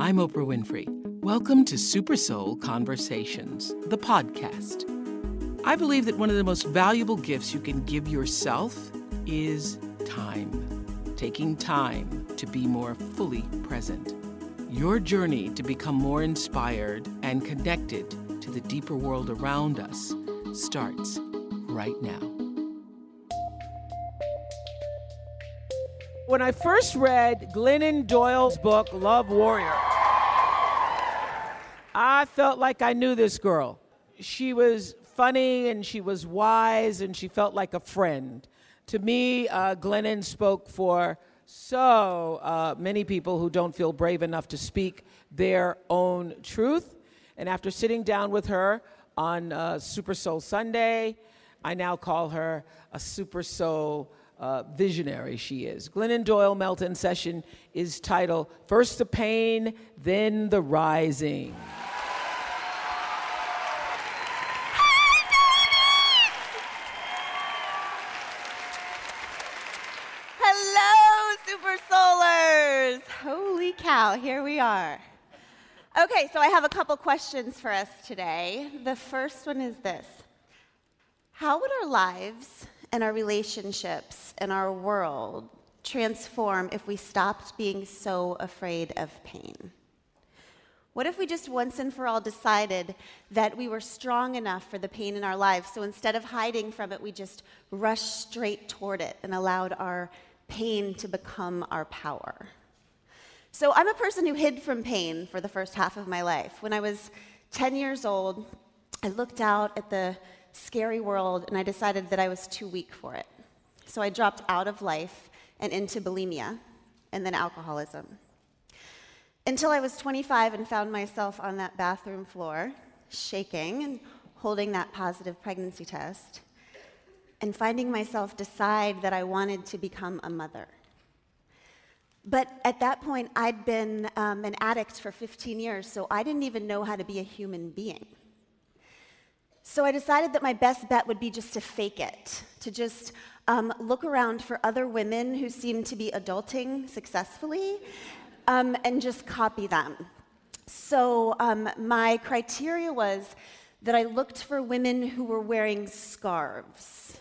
I'm Oprah Winfrey. Welcome to Super Soul Conversations, the podcast. I believe that one of the most valuable gifts you can give yourself is time. Taking time to be more fully present. Your journey to become more inspired and connected to the deeper world around us starts right now. When I first read Glennon Doyle's book, Love Warrior, I felt like I knew this girl. She was funny and she was wise and she felt like a friend. To me, uh, Glennon spoke for so uh, many people who don't feel brave enough to speak their own truth. And after sitting down with her on uh, Super Soul Sunday, I now call her a Super Soul uh, visionary she is. Glennon Doyle Melton session is titled First the Pain, Then the Rising. Are. Okay, so I have a couple questions for us today. The first one is this How would our lives and our relationships and our world transform if we stopped being so afraid of pain? What if we just once and for all decided that we were strong enough for the pain in our lives? So instead of hiding from it, we just rushed straight toward it and allowed our pain to become our power. So I'm a person who hid from pain for the first half of my life. When I was 10 years old, I looked out at the scary world and I decided that I was too weak for it. So I dropped out of life and into bulimia and then alcoholism. Until I was 25 and found myself on that bathroom floor, shaking and holding that positive pregnancy test, and finding myself decide that I wanted to become a mother. But at that point, I'd been um, an addict for 15 years, so I didn't even know how to be a human being. So I decided that my best bet would be just to fake it, to just um, look around for other women who seemed to be adulting successfully um, and just copy them. So um, my criteria was that I looked for women who were wearing scarves.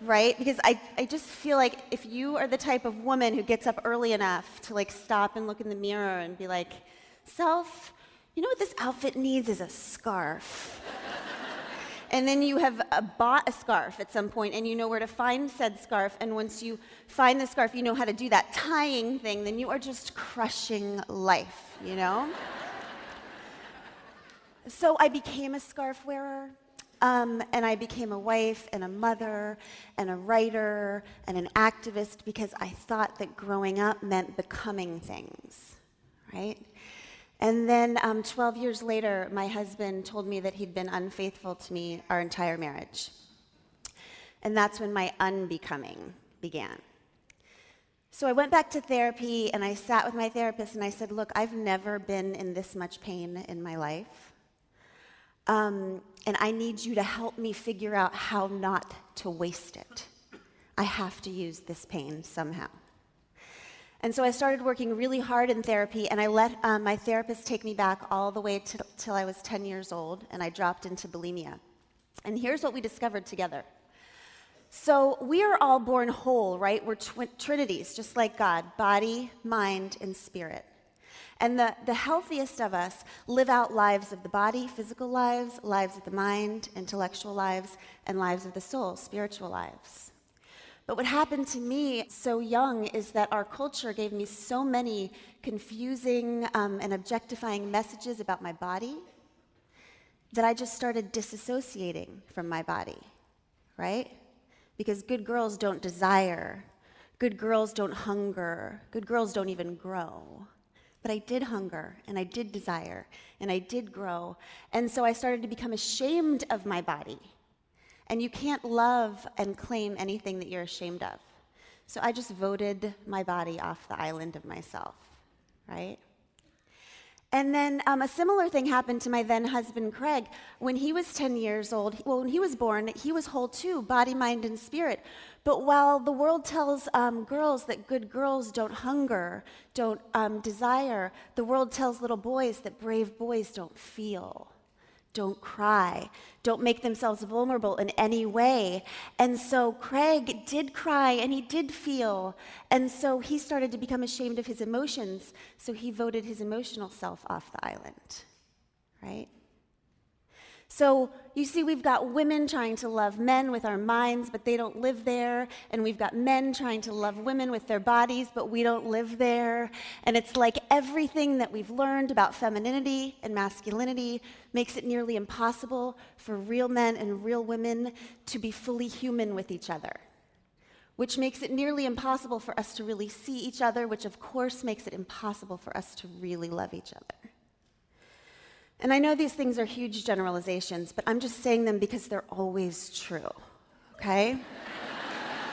Right? Because I, I just feel like if you are the type of woman who gets up early enough to like stop and look in the mirror and be like, self, you know what this outfit needs is a scarf. and then you have uh, bought a scarf at some point and you know where to find said scarf. And once you find the scarf, you know how to do that tying thing, then you are just crushing life, you know? so I became a scarf wearer. Um, and I became a wife and a mother and a writer and an activist because I thought that growing up meant becoming things, right? And then um, 12 years later, my husband told me that he'd been unfaithful to me our entire marriage. And that's when my unbecoming began. So I went back to therapy and I sat with my therapist and I said, Look, I've never been in this much pain in my life. Um, and I need you to help me figure out how not to waste it. I have to use this pain somehow. And so I started working really hard in therapy, and I let um, my therapist take me back all the way to, till I was 10 years old, and I dropped into bulimia. And here's what we discovered together. So we are all born whole, right? We're tw- trinities, just like God body, mind, and spirit. And the, the healthiest of us live out lives of the body, physical lives, lives of the mind, intellectual lives, and lives of the soul, spiritual lives. But what happened to me so young is that our culture gave me so many confusing um, and objectifying messages about my body that I just started disassociating from my body, right? Because good girls don't desire, good girls don't hunger, good girls don't even grow. But I did hunger and I did desire and I did grow. And so I started to become ashamed of my body. And you can't love and claim anything that you're ashamed of. So I just voted my body off the island of myself, right? And then um, a similar thing happened to my then husband, Craig. When he was 10 years old, well, when he was born, he was whole too, body, mind, and spirit. But while the world tells um, girls that good girls don't hunger, don't um, desire, the world tells little boys that brave boys don't feel don't cry, don't make themselves vulnerable in any way. And so Craig did cry and he did feel. And so he started to become ashamed of his emotions. So he voted his emotional self off the island, right? So you see, we've got women trying to love men with our minds, but they don't live there. And we've got men trying to love women with their bodies, but we don't live there. And it's like everything that we've learned about femininity and masculinity makes it nearly impossible for real men and real women to be fully human with each other. Which makes it nearly impossible for us to really see each other, which of course makes it impossible for us to really love each other. And I know these things are huge generalizations, but I'm just saying them because they're always true, okay?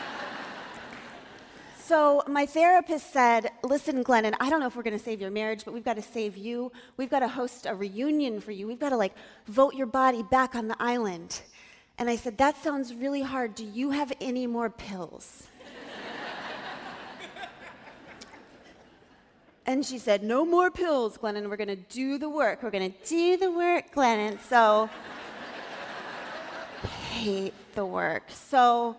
so, my therapist said, Listen, Glennon, I don't know if we're gonna save your marriage, but we've gotta save you. We've gotta host a reunion for you. We've gotta, like, vote your body back on the island. And I said, That sounds really hard. Do you have any more pills? And she said, No more pills, Glennon. We're going to do the work. We're going to do the work, Glennon. So, hate the work. So,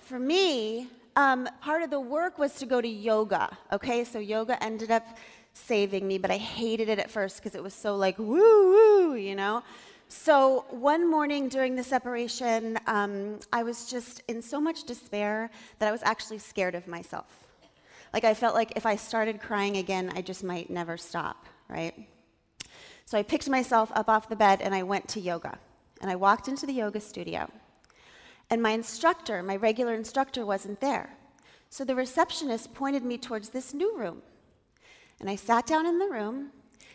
for me, um, part of the work was to go to yoga. Okay, so yoga ended up saving me, but I hated it at first because it was so like woo woo, you know. So one morning during the separation, um, I was just in so much despair that I was actually scared of myself. Like I felt like if I started crying again, I just might never stop, right? So I picked myself up off the bed and I went to yoga. And I walked into the yoga studio. And my instructor, my regular instructor, wasn't there. So the receptionist pointed me towards this new room. And I sat down in the room,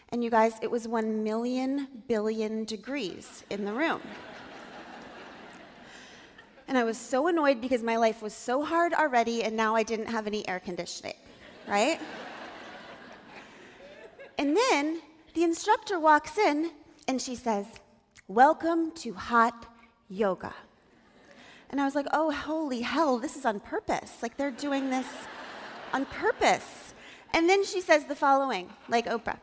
and you guys, it was one million billion degrees in the room. And I was so annoyed because my life was so hard already, and now I didn't have any air conditioning, right? and then the instructor walks in and she says, Welcome to hot yoga. And I was like, oh, holy hell, this is on purpose. Like they're doing this on purpose. And then she says the following, like Oprah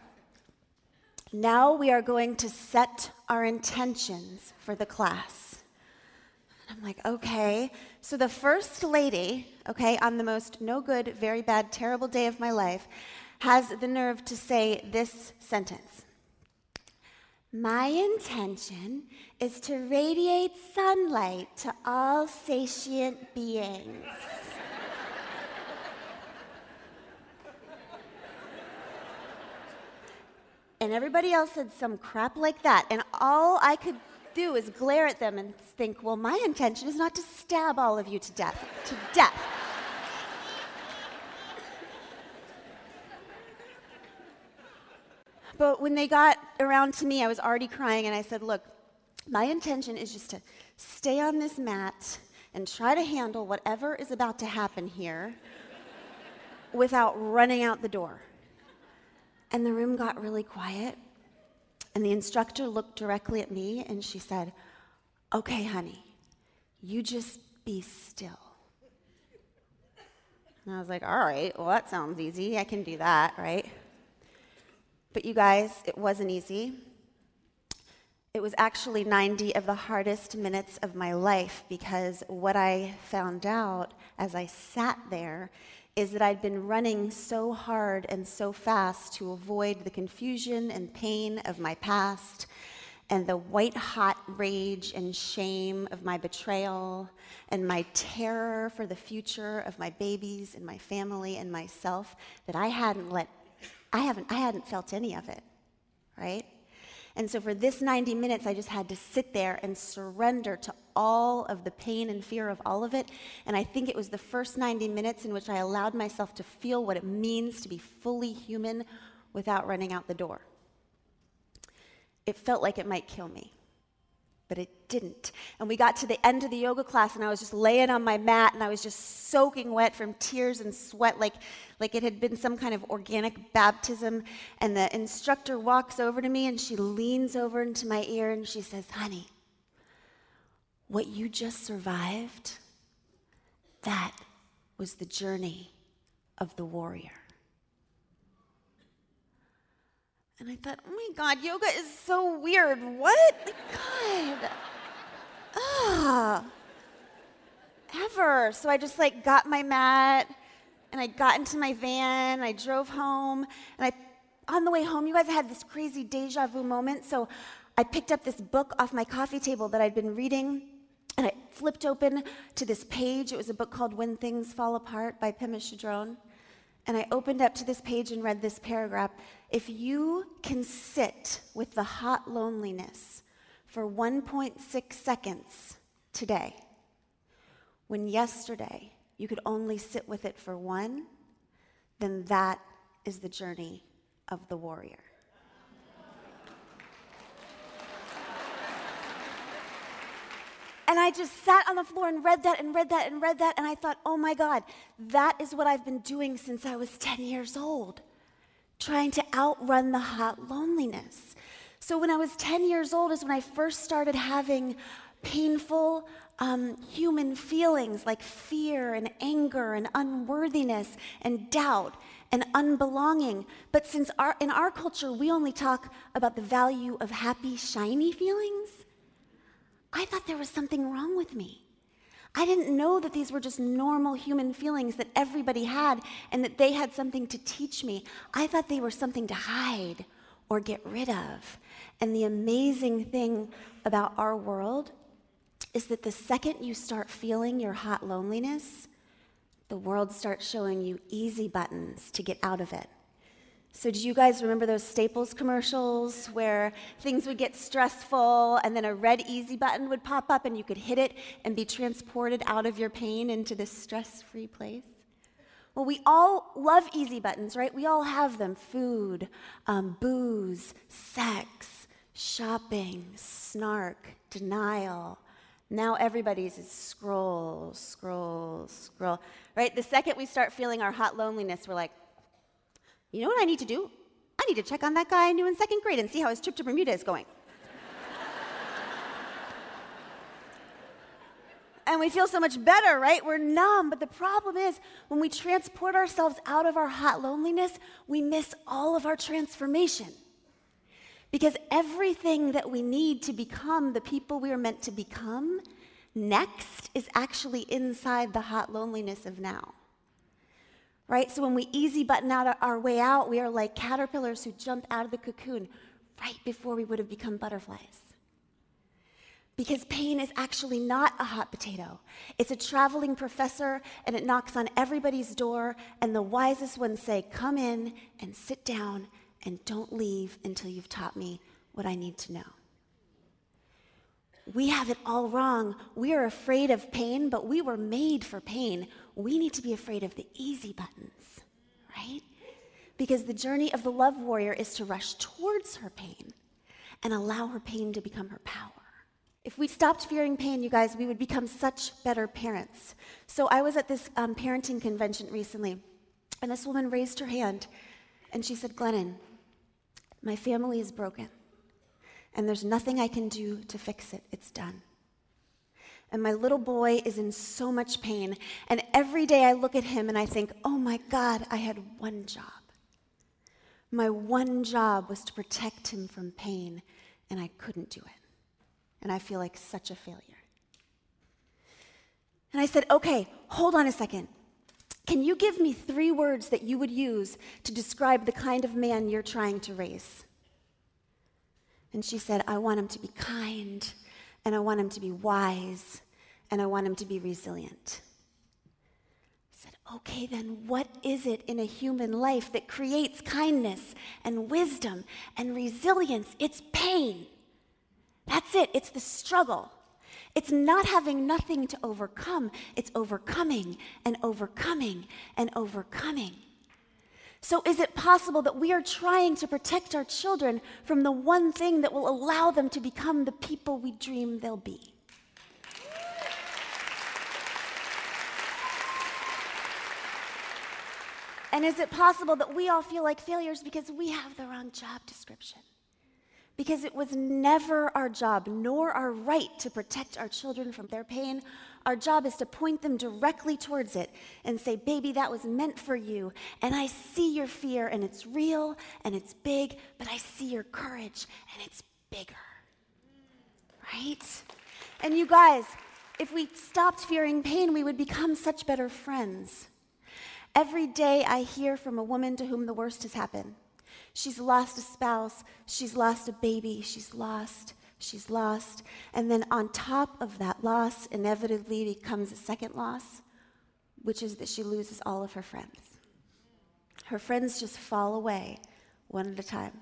Now we are going to set our intentions for the class. I'm like, okay. So the first lady, okay, on the most no good, very bad, terrible day of my life, has the nerve to say this sentence My intention is to radiate sunlight to all sentient beings. and everybody else said some crap like that. And all I could do is glare at them and think, well, my intention is not to stab all of you to death, to death. but when they got around to me, I was already crying, and I said, look, my intention is just to stay on this mat and try to handle whatever is about to happen here without running out the door. And the room got really quiet. And the instructor looked directly at me and she said, Okay, honey, you just be still. And I was like, All right, well, that sounds easy. I can do that, right? But you guys, it wasn't easy. It was actually 90 of the hardest minutes of my life because what I found out as I sat there is that I'd been running so hard and so fast to avoid the confusion and pain of my past and the white hot rage and shame of my betrayal and my terror for the future of my babies and my family and myself that I hadn't let I haven't I hadn't felt any of it right? And so for this 90 minutes, I just had to sit there and surrender to all of the pain and fear of all of it. And I think it was the first 90 minutes in which I allowed myself to feel what it means to be fully human without running out the door. It felt like it might kill me, but it didn't. And we got to the end of the yoga class, and I was just laying on my mat, and I was just soaking wet from tears and sweat, like, like it had been some kind of organic baptism. And the instructor walks over to me, and she leans over into my ear, and she says, Honey, what you just survived, that was the journey of the warrior. And I thought, oh my God, yoga is so weird. What? God. Ah. Ever. So I just like got my mat and I got into my van. I drove home. And I, on the way home, you guys, I had this crazy deja vu moment. So I picked up this book off my coffee table that I'd been reading. And I flipped open to this page. It was a book called When Things Fall Apart by Pema Chodron. And I opened up to this page and read this paragraph. If you can sit with the hot loneliness for 1.6 seconds today, when yesterday you could only sit with it for one, then that is the journey of the warrior. And I just sat on the floor and read that and read that and read that. And I thought, oh my God, that is what I've been doing since I was 10 years old, trying to outrun the hot loneliness. So when I was 10 years old is when I first started having painful um, human feelings like fear and anger and unworthiness and doubt and unbelonging. But since our, in our culture we only talk about the value of happy, shiny feelings, I thought there was something wrong with me. I didn't know that these were just normal human feelings that everybody had and that they had something to teach me. I thought they were something to hide or get rid of. And the amazing thing about our world is that the second you start feeling your hot loneliness, the world starts showing you easy buttons to get out of it. So, do you guys remember those Staples commercials where things would get stressful and then a red easy button would pop up and you could hit it and be transported out of your pain into this stress free place? Well, we all love easy buttons, right? We all have them food, um, booze, sex, shopping, snark, denial. Now everybody's is scroll, scroll, scroll, right? The second we start feeling our hot loneliness, we're like, you know what I need to do? I need to check on that guy I knew in second grade and see how his trip to Bermuda is going. and we feel so much better, right? We're numb. But the problem is, when we transport ourselves out of our hot loneliness, we miss all of our transformation. Because everything that we need to become the people we are meant to become next is actually inside the hot loneliness of now right? So when we easy button out our way out, we are like caterpillars who jump out of the cocoon right before we would have become butterflies. Because pain is actually not a hot potato. It's a traveling professor, and it knocks on everybody's door, and the wisest ones say, Come in and sit down, and don't leave until you've taught me what I need to know. We have it all wrong. We are afraid of pain, but we were made for pain we need to be afraid of the easy buttons, right? Because the journey of the love warrior is to rush towards her pain and allow her pain to become her power. If we stopped fearing pain, you guys, we would become such better parents. So I was at this um, parenting convention recently, and this woman raised her hand and she said, Glennon, my family is broken, and there's nothing I can do to fix it. It's done and my little boy is in so much pain. And every day I look at him and I think, oh my God, I had one job. My one job was to protect him from pain, and I couldn't do it. And I feel like such a failure. And I said, okay, hold on a second. Can you give me three words that you would use to describe the kind of man you're trying to raise? And she said, I want him to be kind, and I want him to be wise, and I want him to be resilient. I said, okay, then what is it in a human life that creates kindness and wisdom and resilience? It's pain. That's it, it's the struggle. It's not having nothing to overcome, it's overcoming and overcoming and overcoming. So, is it possible that we are trying to protect our children from the one thing that will allow them to become the people we dream they'll be? And is it possible that we all feel like failures because we have the wrong job description? Because it was never our job, nor our right, to protect our children from their pain our job is to point them directly towards it and say, Baby, that was meant for you. And I see your fear, and it's real and it's big, but I see your courage, and it's bigger. Right? And you guys, if we stopped fearing pain, we would become such better friends. Every day I hear from a woman to whom the worst has happened. She's lost a spouse, she's lost a baby, she's lost she's lost. And then on top of that loss, inevitably becomes a second loss, which is that she loses all of her friends. Her friends just fall away one at a time.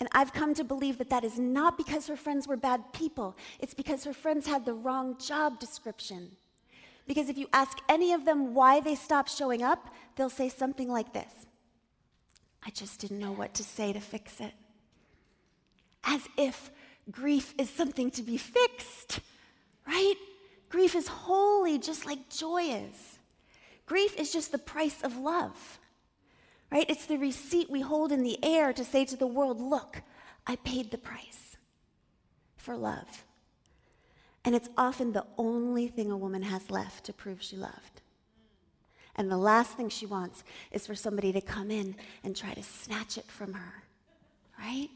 And I've come to believe that that is not because her friends were bad people, it's because her friends had the wrong job description. Because if you ask any of them why they stopped showing up, they'll say something like this I just didn't know what to say to fix it. As if grief is something to be fixed, right? Grief is holy, just like joy is. Grief is just the price of love, right? It's the receipt we hold in the air to say to the world, look, I paid the price for love. And it's often the only thing a woman has left to prove she loved. And the last thing she wants is for somebody to come in and try to snatch it from her, right?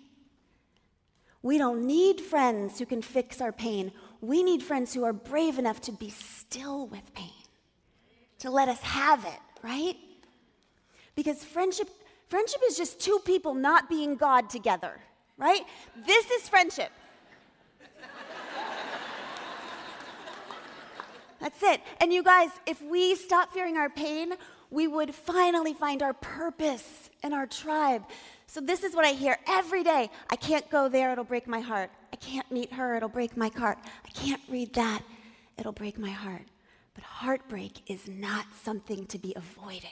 We don't need friends who can fix our pain. We need friends who are brave enough to be still with pain, to let us have it, right? Because friendship, friendship is just two people not being God together, right? This is friendship. That's it. And you guys, if we stop fearing our pain, we would finally find our purpose in our tribe. So, this is what I hear every day. I can't go there, it'll break my heart. I can't meet her, it'll break my heart. I can't read that, it'll break my heart. But heartbreak is not something to be avoided.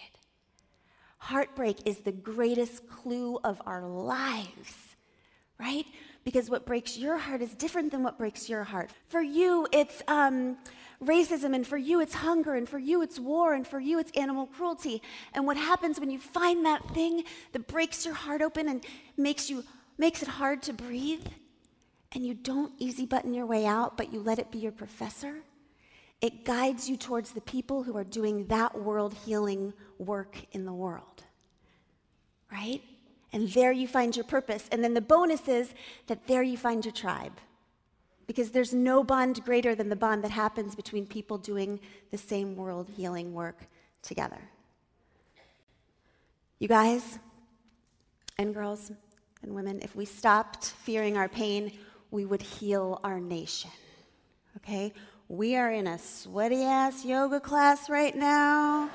Heartbreak is the greatest clue of our lives, right? Because what breaks your heart is different than what breaks your heart. For you, it's um, racism, and for you, it's hunger, and for you, it's war, and for you, it's animal cruelty. And what happens when you find that thing that breaks your heart open and makes, you, makes it hard to breathe, and you don't easy button your way out, but you let it be your professor? It guides you towards the people who are doing that world healing work in the world. Right? And there you find your purpose. And then the bonus is that there you find your tribe because there's no bond greater than the bond that happens between people doing the same world healing work together. You guys and girls and women, if we stopped fearing our pain, we would heal our nation. Okay? We are in a sweaty ass yoga class right now.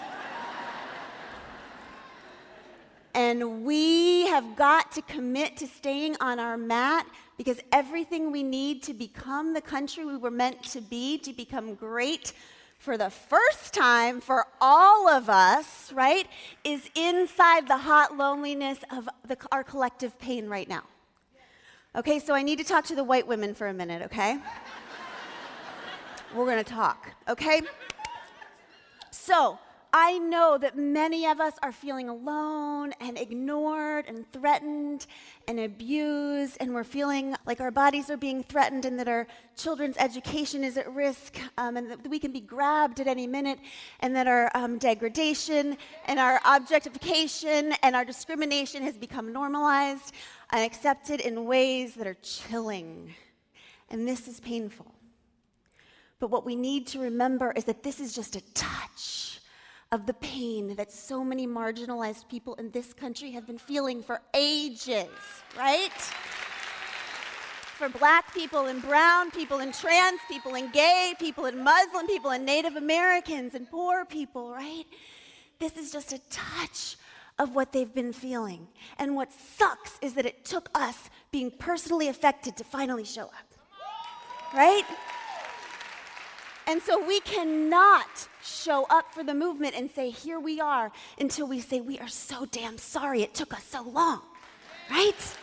And we have got to commit to staying on our mat because everything we need to become the country we were meant to be, to become great for the first time for all of us, right, is inside the hot loneliness of the, our collective pain right now. Okay, so I need to talk to the white women for a minute, okay? We're gonna talk, okay? So, I know that many of us are feeling alone and ignored and threatened and abused, and we're feeling like our bodies are being threatened and that our children's education is at risk, um, and that we can be grabbed at any minute, and that our um, degradation and our objectification and our discrimination has become normalized and accepted in ways that are chilling. And this is painful. But what we need to remember is that this is just a touch of the pain that so many marginalized people in this country have been feeling for ages, right? For black people and brown people and trans people and gay people and Muslim people and Native Americans and poor people, right? This is just a touch of what they've been feeling. And what sucks is that it took us being personally affected to finally show up, right? And so we cannot show up for the movement and say, Here we are, until we say, We are so damn sorry it took us so long, right?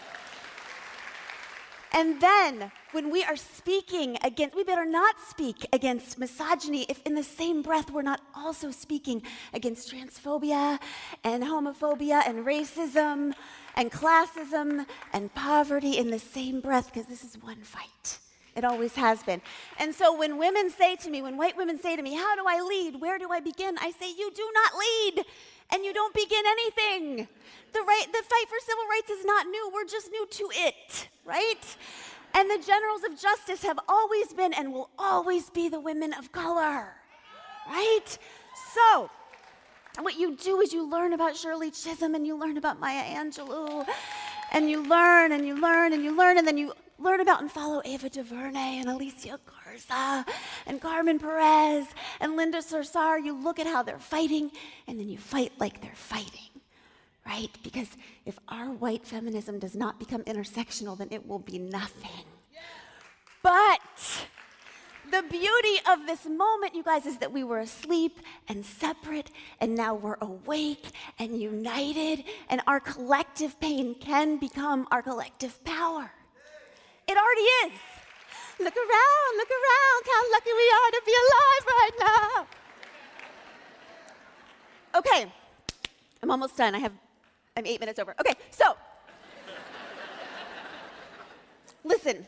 And then when we are speaking against, we better not speak against misogyny if in the same breath we're not also speaking against transphobia and homophobia and racism and classism and poverty in the same breath, because this is one fight. It always has been. And so when women say to me, when white women say to me, How do I lead? Where do I begin? I say, You do not lead and you don't begin anything. The, right, the fight for civil rights is not new, we're just new to it, right? And the generals of justice have always been and will always be the women of color, right? So, what you do is you learn about Shirley Chisholm and you learn about Maya Angelou, and you learn and you learn and you learn, and then you learn about and follow Ava DuVernay and Alicia Garza and Carmen Perez and Linda Sarsour. You look at how they're fighting, and then you fight like they're fighting, right? Because if our white feminism does not become intersectional, then it will be nothing. But the beauty of this moment, you guys, is that we were asleep and separate, and now we're awake and united, and our collective pain can become our collective power. It already is. Look around, look around, how lucky we are to be alive right now. Okay, I'm almost done. I have, I'm eight minutes over. Okay, so, listen.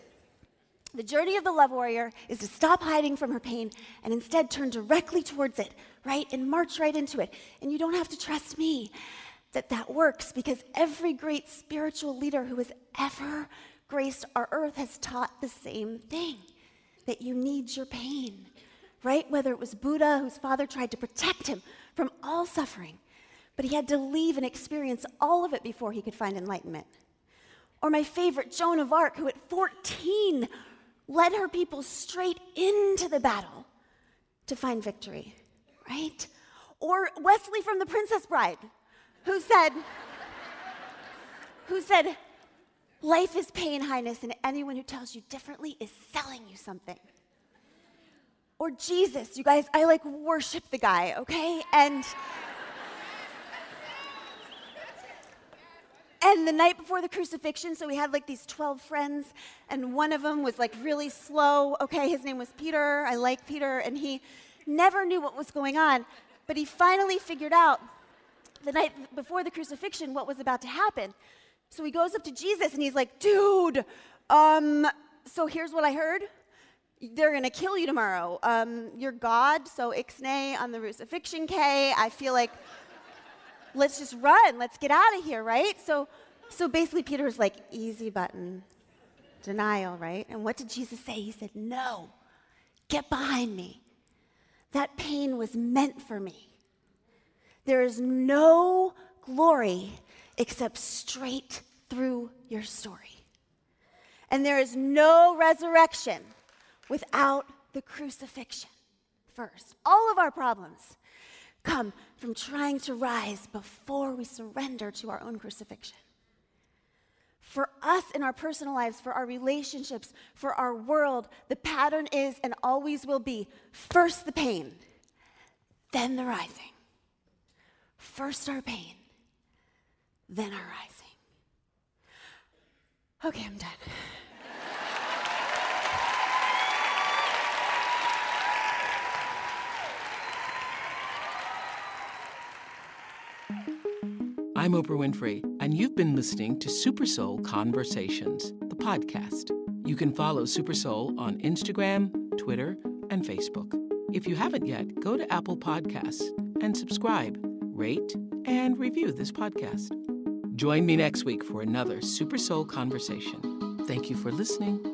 The journey of the love warrior is to stop hiding from her pain and instead turn directly towards it, right? And march right into it. And you don't have to trust me that that works because every great spiritual leader who has ever graced our earth has taught the same thing that you need your pain, right? Whether it was Buddha, whose father tried to protect him from all suffering, but he had to leave and experience all of it before he could find enlightenment. Or my favorite, Joan of Arc, who at 14 led her people straight into the battle to find victory, right? Or Westley from The Princess Bride, who said, who said, Life is pain, Highness, and anyone who tells you differently is selling you something. Or Jesus, you guys, I like worship the guy, okay? And and the night before the crucifixion, so we had like these 12 friends, and one of them was like really slow. Okay, his name was Peter. I like Peter, and he never knew what was going on, but he finally figured out the night before the crucifixion what was about to happen. So he goes up to Jesus and he's like, dude, um, so here's what I heard. They're going to kill you tomorrow. Um, you're God, so ixnay on the crucifixion K. I feel like let's just run. Let's get out of here, right? So, so basically, Peter's like, easy button, denial, right? And what did Jesus say? He said, no, get behind me. That pain was meant for me. There is no glory except straight through your story. And there is no resurrection without the crucifixion first. All of our problems come from trying to rise before we surrender to our own crucifixion. For us in our personal lives, for our relationships, for our world, the pattern is and always will be first the pain, then the rising. First our pain, then our rising. Okay, I'm done. I'm Oprah Winfrey, and you've been listening to Super Soul Conversations, the podcast. You can follow Super Soul on Instagram, Twitter, and Facebook. If you haven't yet, go to Apple Podcasts and subscribe, rate, and review this podcast. Join me next week for another Super Soul conversation. Thank you for listening.